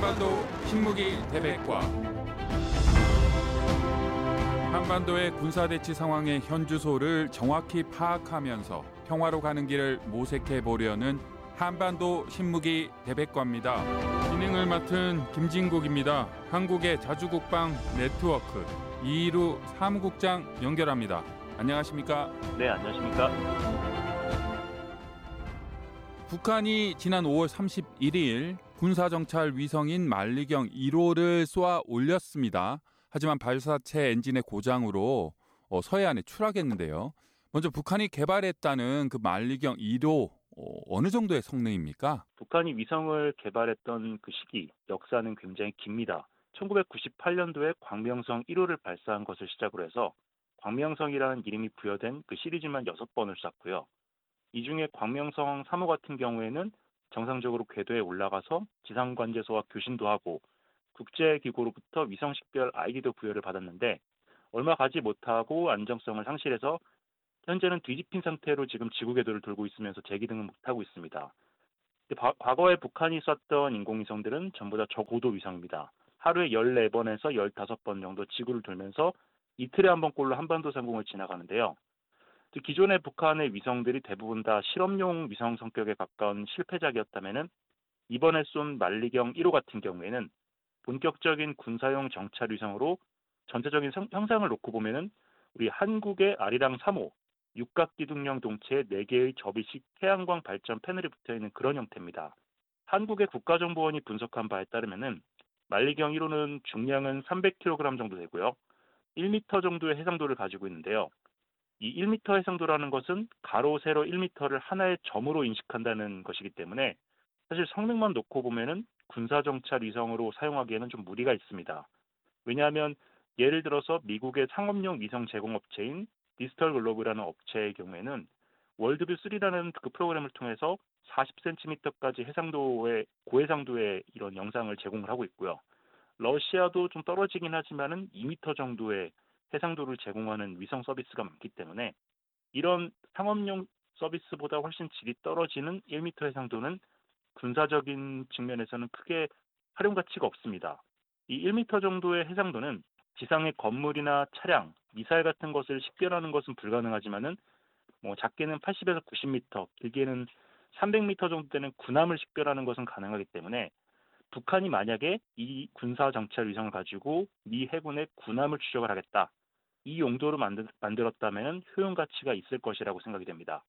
한반도 신무기 대백과 한반도의 군사대치 상황의 현주소를 정확히 파악하면서 평화로 가는 길을 모색해 보려는 한반도 신무기 대백과입니다. 진행을 맡은 김진국입니다. 한국의 자주국방 네트워크 이루 사무국장 연결합니다. 안녕하십니까? 네, 안녕하십니까? 북한이 지난 5월 31일 군사정찰 위성인 만리경 1호를 쏘아 올렸습니다. 하지만 발사체 엔진의 고장으로 어, 서해안에 추락했는데요. 먼저 북한이 개발했다는 그 만리경 1호 어, 느 정도의 성능입니까? 북한이 위성을 개발했던 그 시기 역사는 굉장히 깁니다. 1998년도에 광명성 1호를 발사한 것을 시작으로 해서 광명성이라는 이름이 부여된 그 시리즈만 6번을 쐈고요. 이 중에 광명성 3호 같은 경우에는 정상적으로 궤도에 올라가서 지상관제소와 교신도 하고 국제기구로부터 위성식별 ID도 부여를 받았는데 얼마 가지 못하고 안정성을 상실해서 현재는 뒤집힌 상태로 지금 지구 궤도를 돌고 있으면서 재기등을 못하고 있습니다. 과거에 북한이 쐈던 인공위성들은 전부 다 저고도 위성입니다. 하루에 14번에서 15번 정도 지구를 돌면서 이틀에 한 번꼴로 한반도 상공을 지나가는데요. 기존의 북한의 위성들이 대부분 다 실험용 위성 성격에 가까운 실패작이었다면 이번에 쏜 만리경 1호 같은 경우에는 본격적인 군사용 정찰 위성으로 전체적인 성, 형상을 놓고 보면은 우리 한국의 아리랑 3호 육각기둥형 동체에 4개의 접이식 태양광 발전 패널이 붙어 있는 그런 형태입니다. 한국의 국가정보원이 분석한 바에 따르면은 만리경 1호는 중량은 300kg 정도 되고요. 1m 정도의 해상도를 가지고 있는데요. 이 1m 해상도라는 것은 가로 세로 1m를 하나의 점으로 인식한다는 것이기 때문에 사실 성능만 놓고 보면은 군사 정찰 위성으로 사용하기에는 좀 무리가 있습니다. 왜냐하면 예를 들어서 미국의 상업용 위성 제공 업체인 디지털 글로브라는 업체의 경우에는 월드뷰 3라는 그 프로그램을 통해서 40cm까지 해상도의 고해상도의 이런 영상을 제공을 하고 있고요. 러시아도 좀 떨어지긴 하지만은 2m 정도의 해상도를 제공하는 위성 서비스가 많기 때문에 이런 상업용 서비스보다 훨씬 질이 떨어지는 1m 해상도는 군사적인 측면에서는 크게 활용 가치가 없습니다. 이 1m 정도의 해상도는 지상의 건물이나 차량, 미사일 같은 것을 식별하는 것은 불가능하지만은 뭐 작게는 80에서 90m, 길게는 300m 정도 되는 군함을 식별하는 것은 가능하기 때문에 북한이 만약에 이 군사 정찰 위성을 가지고 미 해군의 군함을 추적을 하겠다. 이 용도로 만들, 만들었다면 효용 가치가 있을 것이라고 생각이 됩니다.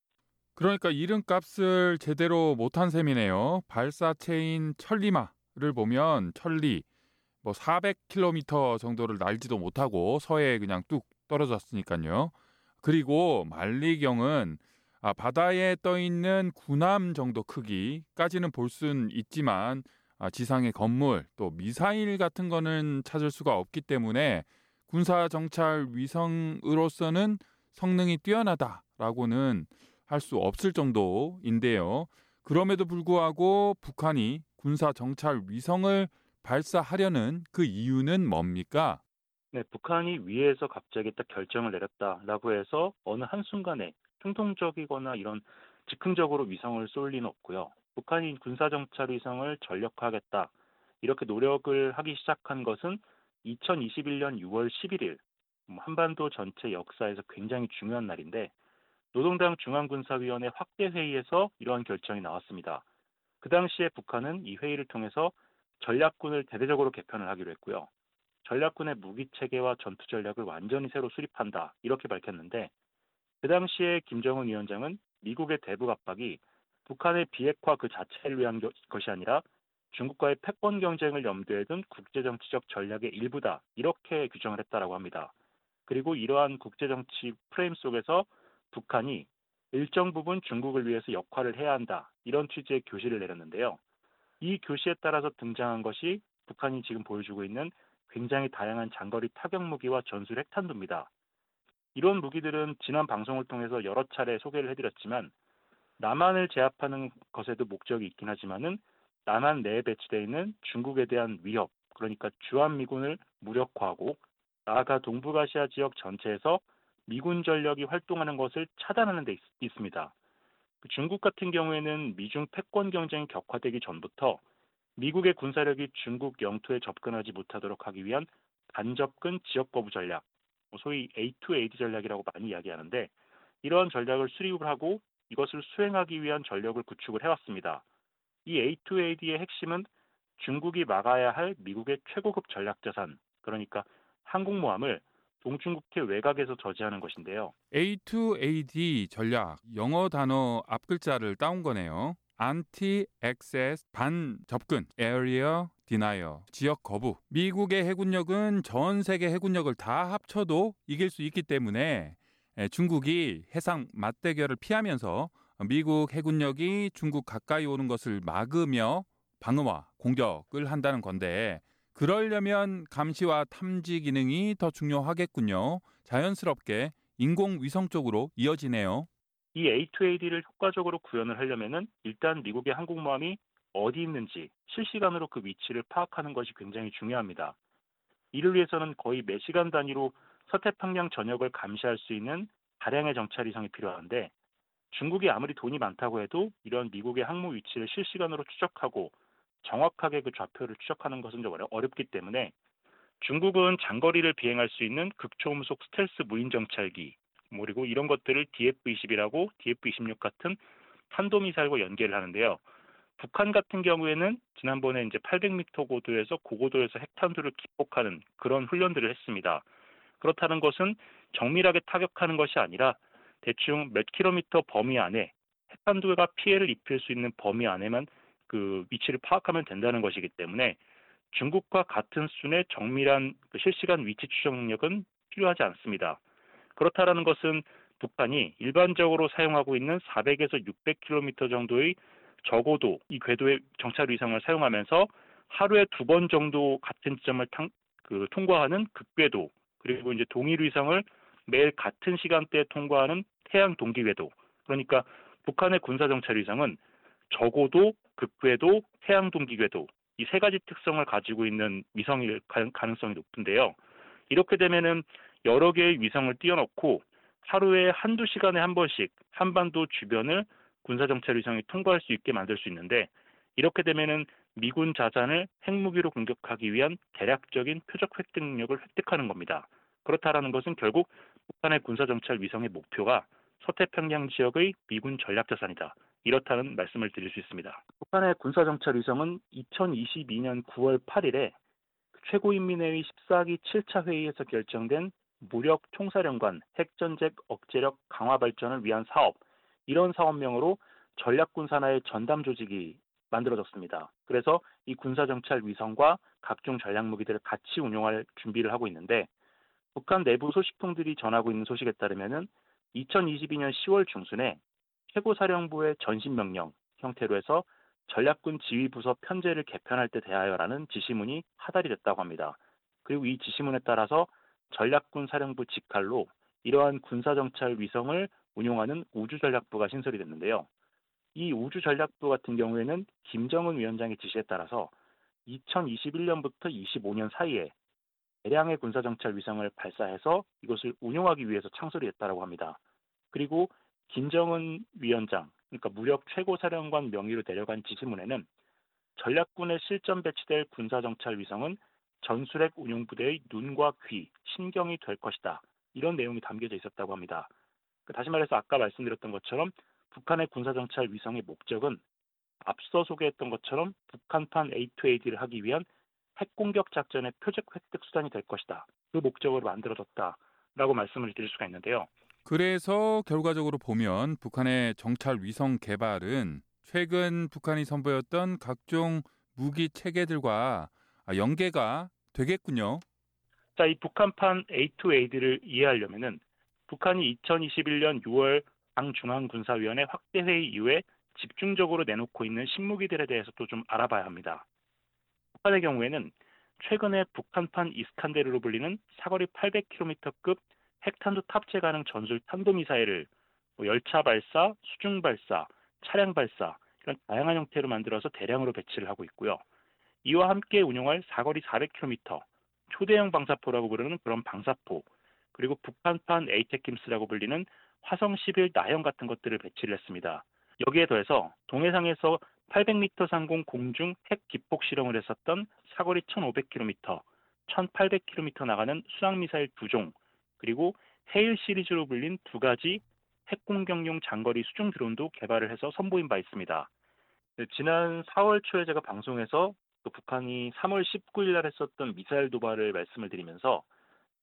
그러니까 이름값을 제대로 못한 셈이네요. 발사체인 천리마를 보면 천리 뭐 400km 정도를 날지도 못하고 서해에 그냥 뚝 떨어졌으니까요. 그리고 만리경은 아, 바다에 떠 있는 군함 정도 크기까지는 볼 수는 있지만 아, 지상의 건물 또 미사일 같은 거는 찾을 수가 없기 때문에 군사 정찰 위성으로서는 성능이 뛰어나다라고는 할 수 없을 정도인데요. 그럼에도 불구하고 북한이 군사 정찰 위성을 발사하려는 그 이유는 뭡니까? 네, 북한이 위에서 갑자기 딱 결정을 내렸다라고 해서 어느 한순간에 충동적이거나 이런 즉흥적으로 위성을 쏠 리는 없고요. 북한이 군사정찰 위성을 전력화하겠다 이렇게 노력을 하기 시작한 것은 2021년 6월 11일 한반도 전체 역사에서 굉장히 중요한 날인데 노동당 중앙군사위원회 확대 회의에서 이러한 결정이 나왔습니다. 그 당시에 북한은 이 회의를 통해서 전략군을 대대적으로 개편을 하기로 했고요. 전략군의 무기 체계와 전투 전략을 완전히 새로 수립한다 이렇게 밝혔는데 그 당시에 김정은 위원장은 미국의 대북 압박이 북한의 비핵화 그 자체를 위한 것이 아니라 중국과의 패권 경쟁을 염두에 둔 국제정치적 전략의 일부다 이렇게 규정을 했다라고 합니다. 그리고 이러한 국제정치 프레임 속에서 북한이 일정 부분 중국을 위해서 역할을 해야 한다 이런 취지의 교시를 내렸는데요. 이 교시에 따라서 등장한 것이 북한이 지금 보여주고 있는 굉장히 다양한 장거리 타격 무기와 전술 핵탄두입니다. 이런 무기들은 지난 방송을 통해서 여러 차례 소개를 해드렸지만 남한을 제압하는 것에도 목적이 있긴 하지만은 남한 내에 배치되어 있는 중국에 대한 위협, 그러니까 주한미군을 무력화하고 나아가 동북아시아 지역 전체에서 미군 전력이 활동하는 것을 차단하는 데 있, 습니다 중국 같은 경우에는 미중 패권 경쟁이 격화되기 전부터 미국의 군사력이 중국 영토에 접근하지 못하도록 하기 위한 반접근 지역 거부 전략, 뭐 소위 A2AD 전략이라고 많이 이야기하는데 이러한 전략을 수립을 하고 이것을 수행하기 위한 전력을 구축을 해왔습니다. 이 A2AD의 핵심은 중국이 막아야 할 미국의 최고급 전략 자산, 그러니까 항공모함을 동중국해 외곽에서 저지하는 것인데요. A2AD 전략 영어 단어 앞 글자를 따온 거네요. Anti-Access 반 접근 Area Denier 지역 거부. 미국의 해군력은 전 세계 해군력을 다 합쳐도 이길 수 있기 때문에 중국이 해상 맞대결을 피하면서 미국 해군력이 중국 가까이 오는 것을 막으며 방어와 공격을 한다는 건데 그러려면 감시와 탐지 기능이 더 중요하겠군요. 자연스럽게 인공위성 쪽으로 이어지네요. 이 A2AD를 효과적으로 구현을 하려면 일단 미국의 항공모함이 어디 있는지 실시간으로 그 위치를 파악하는 것이 굉장히 중요합니다. 이를 위해서는 거의 매 시간 단위로 서태평양 전역을 감시할 수 있는 다량의 정찰 위성이 필요한데 중국이 아무리 돈이 많다고 해도 이런 미국의 항모 위치를 실시간으로 추적하고 정확하게 그 좌표를 추적하는 것은 좀 어렵기 때문에 중국은 장거리를 비행할 수 있는 극초음속 스텔스 무인 정찰기 뭐 그리고 이런 것들을 DF-20이라고 DF-26 같은 탄도미사일과 연계를 하는데요. 북한 같은 경우에는 지난번에 이제 800m 고도에서 고고도에서 핵탄두를 기폭하는 그런 훈련들을 했습니다. 그렇다는 것은 정밀하게 타격하는 것이 아니라 대충 몇 킬로미터 범위 안에 핵탄두가 피해를 입힐 수 있는 범위 안에만 그 위치를 파악하면 된다는 것이기 때문에 중국과 같은 수준의 정밀한 그 실시간 위치 추적 능력은 필요하지 않습니다. 그렇다라는 것은 북한이 일반적으로 사용하고 있는 400에서 600km 정도의 적어도 이 궤도의 정찰 위성을 사용하면서 하루에 두 번 정도 같은 지점을 탕, 그, 통과하는 극궤도 그리고 이제 동일 위성을 매일 같은 시간대에 통과하는 태양 동기 궤도 그러니까 북한의 군사 정찰 위성은 적어도 극궤도, 태양 동기 궤도 이 세 가지 특성을 가지고 있는 위성일 가능성이 높은데요. 이렇게 되면은 여러 개의 위성을 띄워놓고 하루에 한두 시간에 한 번씩 한반도 주변을 군사 정찰 위성이 통과할 수 있게 만들 수 있는데 이렇게 되면은 미군 자산을 핵무기로 공격하기 위한 대략적인 표적 획득 능력을 획득하는 겁니다. 그렇다라는 것은 결국 북한의 군사 정찰 위성의 목표가 서태평양 지역의 미군 전략 자산이다. 이렇다는 말씀을 드릴 수 있습니다. 북한의 군사정찰 위성은 2022년 9월 8일에 최고인민회의 14기 7차 회의에서 결정된 무력 총사령관 핵전쟁 억제력 강화 발전을 위한 사업 이런 사업명으로 전략군 산하의 전담 조직이 만들어졌습니다. 그래서 이 군사정찰 위성과 각종 전략 무기들을 같이 운용할 준비를 하고 있는데 북한 내부 소식통들이 전하고 있는 소식에 따르면은 2022년 10월 중순에 최고사령부의 전신명령 형태로 해서 전략군 지휘부서 편제를 개편할 때 대하여라는 지시문이 하달이 됐다고 합니다. 그리고 이 지시문에 따라서 전략군 사령부 직할로 이러한 군사정찰 위성을 운용하는 우주전략부가 신설이 됐는데요. 이 우주전략부 같은 경우에는 김정은 위원장의 지시에 따라서 2021년부터 25년 사이에 대량의 군사정찰 위성을 발사해서 이것을 운용하기 위해서 창설이 됐다고 합니다. 그리고 김정은 위원장, 그러니까 무력 최고사령관 명의로 내려간 지시문에는 전략군에 실전 배치될 군사정찰 위성은 전술핵 운용부대의 눈과 귀, 신경이 될 것이다. 이런 내용이 담겨져 있었다고 합니다. 그 다시 말해서 아까 말씀드렸던 것처럼 북한의 군사정찰 위성의 목적은 앞서 소개했던 것처럼 북한판 A2AD를 하기 위한 핵공격 작전의 표적 획득 수단이 될 것이다. 그 목적으로 만들어졌다라고 말씀을 드릴 수가 있는데요. 그래서 결과적으로 보면 북한의 정찰 위성 개발은 최근 북한이 선보였던 각종 무기 체계들과 연계가 되겠군요. 자, 이 북한판 A2AD를 이해하려면은 북한이 2021년 6월 당중앙군사위원회 확대 회의 이후에 집중적으로 내놓고 있는 신무기들에 대해서도 좀 알아봐야 합니다. 북한의 경우에는 최근에 북한판 이스칸데르로 불리는 사거리 800km급 핵탄두 탑재 가능 전술 탄도미사일을 뭐 열차 발사, 수중 발사, 차량 발사 이런 다양한 형태로 만들어서 대량으로 배치를 하고 있고요. 이와 함께 운용할 사거리 400km 초대형 방사포라고 부르는 그런 방사포 그리고 북한판 ATACMS라고 불리는 화성 11 나형 같은 것들을 배치를 했습니다. 여기에 더해서 동해상에서 800m 상공 공중 핵 기폭 실험을 했었던 사거리 1,500km, 1,800km 나가는 수상 미사일 두 종, 그리고 해일 시리즈로 불린 두 가지 핵 공격용 장거리 수중 드론도 개발을 해서 선보인 바 있습니다. 네, 지난 4월 초에 제가 방송에서 그 북한이 3월 19일 날 했었던 미사일 도발을 말씀을 드리면서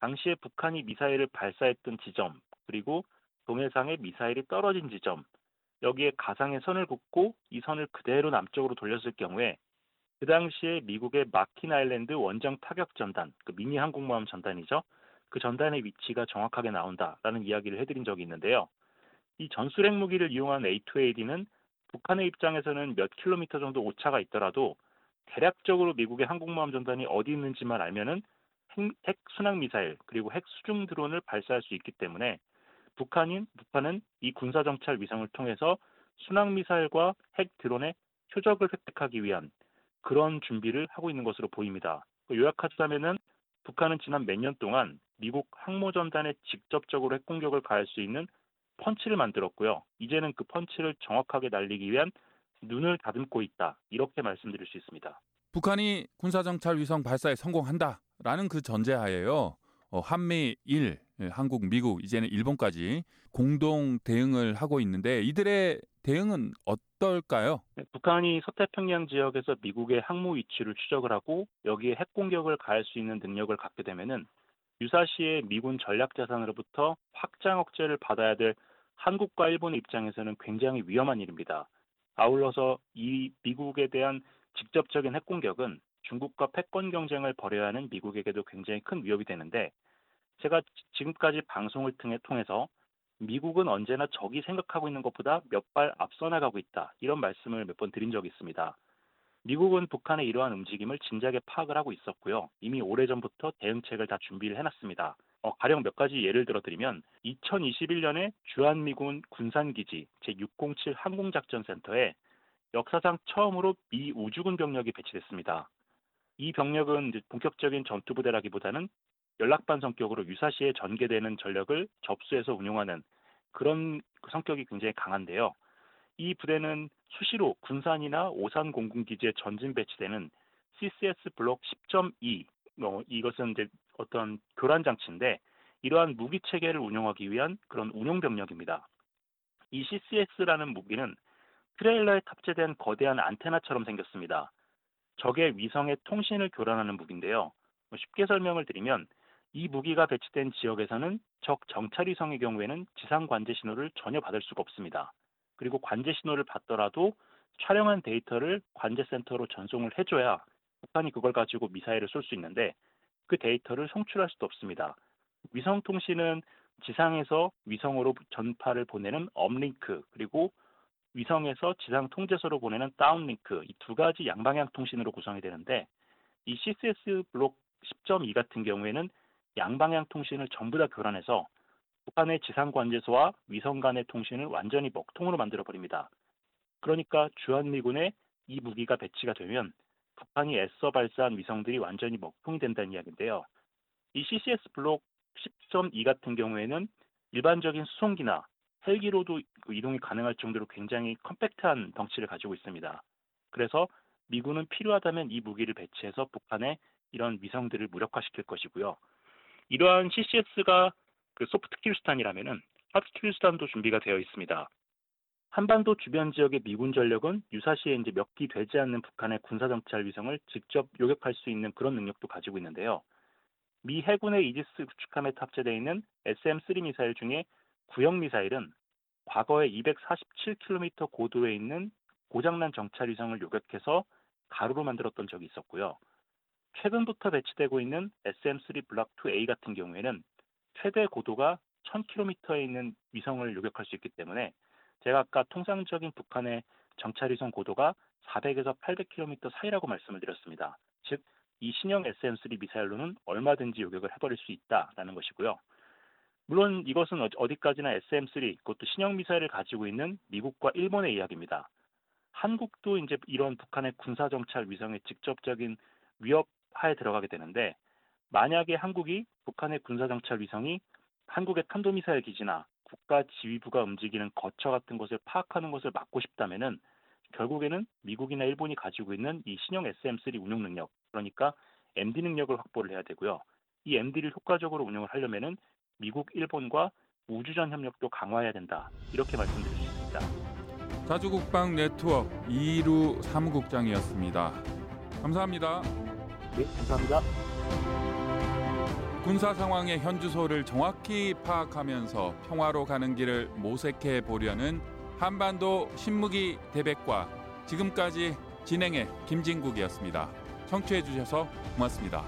당시에 북한이 미사일을 발사했던 지점 그리고 동해상에 미사일이 떨어진 지점 여기에 가상의 선을 긋고 이 선을 그대로 남쪽으로 돌렸을 경우에 그 당시에 미국의 마킨 아일랜드 원정 타격 전단, 그 미니 항공모함 전단이죠. 그 전단의 위치가 정확하게 나온다라는 이야기를 해드린 적이 있는데요. 이 전술핵 무기를 이용한 A2AD는 북한의 입장에서는 몇 킬로미터 정도 오차가 있더라도 대략적으로 미국의 항공모함 전단이 어디 있는지만 알면은 핵, 핵 순항 미사일 그리고 핵 수중 드론을 발사할 수 있기 때문에 북한인 북한은 이 군사 정찰 위성을 통해서 순항 미사일과 핵 드론의 표적을 획득하기 위한 그런 준비를 하고 있는 것으로 보입니다. 그 요약하자면은 북한은 지난 몇 년 동안 미국 항모 전단에 직접적으로 핵 공격을 가할 수 있는 펀치를 만들었고요. 이제는 그 펀치를 정확하게 날리기 위한 눈을 다듬고 있다. 이렇게 말씀드릴 수 있습니다. 북한이 군사정찰 위성 발사에 성공한다라는 그 전제하에요. 어, 한미일, 예, 한국, 미국, 이제는 일본까지 공동 대응을 하고 있는데 이들의 대응은 어떨까요? 네, 북한이 서태평양 지역에서 미국의 항모 위치를 추적을 하고 여기에 핵 공격을 가할 수 있는 능력을 갖게 되면은 유사시에 미군 전략 자산으로부터 확장 억제를 받아야 될 한국과 일본의 입장에서는 굉장히 위험한 일입니다. 아울러서 이 미국에 대한 직접적인 핵 공격은 중국과 패권 경쟁을 벌여야 하는 미국에게도 굉장히 큰 위협이 되는데 제가 지금까지 방송을 통해서 미국은 언제나 적이 생각하고 있는 것보다 몇 발 앞서 나가고 있다. 이런 말씀을 몇 번 드린 적이 있습니다. 미국은 북한의 이러한 움직임을 진작에 파악을 하고 있었고요. 이미 오래전부터 대응책을 다 준비를 해놨습니다. 어, 가령 몇 가지 예를 들어 드리면 2021년에 주한미군 군산기지 제607 항공작전센터에 역사상 처음으로 미 우주군 병력이 배치됐습니다. 이 병력은 본격적인 전투부대라기보다는 연락반 성격으로 유사시에 전개되는 전력을 접수해서 운용하는 그런 성격이 굉장히 강한데요. 이 부대는 수시로 군산이나 오산 공군기지에 전진 배치되는 CCS 블록 10.2 어, 이것은 이제 어떤 교란 장치인데 이러한 무기 체계를 운용하기 위한 그런 운용 병력입니다. 이 CCS라는 무기는 트레일러에 탑재된 거대한 안테나처럼 생겼습니다. 적의 위성의 통신을 교란하는 무기인데요. 뭐 쉽게 설명을 드리면 이 무기가 배치된 지역에서는 적 정찰 위성의 경우에는 지상 관제 신호를 전혀 받을 수가 없습니다. 그리고 관제 신호를 받더라도 촬영한 데이터를 관제 센터로 전송을 해줘야 북한이 그걸 가지고 미사일을 쏠 수 있는데 그 데이터를 송출할 수도 없습니다. 위성 통신은 지상에서 위성으로 전파를 보내는 uplink 그리고 위성에서 지상 통제소로 보내는 downlink 이 두 가지 양방향 통신으로 구성이 되는데 이 CCS Block 10.2 같은 경우에는 양방향 통신을 전부 다 교란해서 북한의 지상 관제소와 위성 간의 통신을 완전히 먹통으로 만들어 버립니다. 그러니까 주한미군의 이 무기가 배치가 되면 북한이 애써 발사한 위성들이 완전히 먹통이 된다는 이야기인데요. 이 CCS 블록 10.2 같은 경우에는 일반적인 수송기나 헬기로도 그 이동이 가능할 정도로 굉장히 컴팩트한 덩치를 가지고 있습니다. 그래서 미군은 필요하다면 이 무기를 배치해서 북한의 이런 위성들을 무력화시킬 것이고요. 이러한 CCS가 그 소프트 킬스탄이라면은 하드 킬스탄도 준비가 되어 있습니다. 한반도 주변 지역의 미군 전력은 유사시에 이제 몇 기 되지 않는 북한의 군사 정찰 위성을 직접 요격할 수 있는 그런 능력도 가지고 있는데요. 미 해군의 이지스 구축함에 탑재되어 있는 SM-3 미사일 중에 구형 미사일은 과거에 247km 고도에 있는 고장난 정찰 위성을 요격해서 가루로 만들었던 적이 있었고요. 최근부터 배치되고 있는 SM-3 블락 2A 같은 경우에는 최대 고도가 1000km에 있는 위성을 요격할 수 있기 때문에 제가 아까 통상적인 북한의 정찰 위성 고도가 400에서 800km 사이라고 말씀을 드렸습니다. 즉, 이 신형 SM-3 미사일로는 얼마든지 요격을 해버릴 수 있다라는 것이고요. 물론 이것은 어, 어디까지나 SM-3, 그것도 신형 미사일을 가지고 있는 미국과 일본의 이야기입니다. 한국도 이제 이런 북한의 군사 정찰 위성의 직접적인 위협 하에 들어가게 되는데 만약에 한국이 북한의 군사 정찰 위성이 한국의 탄도미사일 기지나 국가 지휘부가 움직이는 거처 같은 것을 파악하는 것을 막고 싶다면은 결국에는 미국이나 일본이 가지고 있는 이 신형 SM3 운용 능력, 그러니까 MD 능력을 확보를 해야 되고요. 이 MD를 효과적으로 운영을 하려면은 미국, 일본과 우주전 협력도 강화해야 된다. 이렇게 말씀드릴 수 있습니다. 자주국방 네트워크 이루 사무국장이었습니다. 감사합니다. 네, 감사합니다. 군사 상황의 현주소를 정확히 파악하면서 평화로 가는 길을 모색해 보려는 한반도 신무기 대백과 지금까지 진행의 김진국이었습니다. 청취해 주셔서 고맙습니다.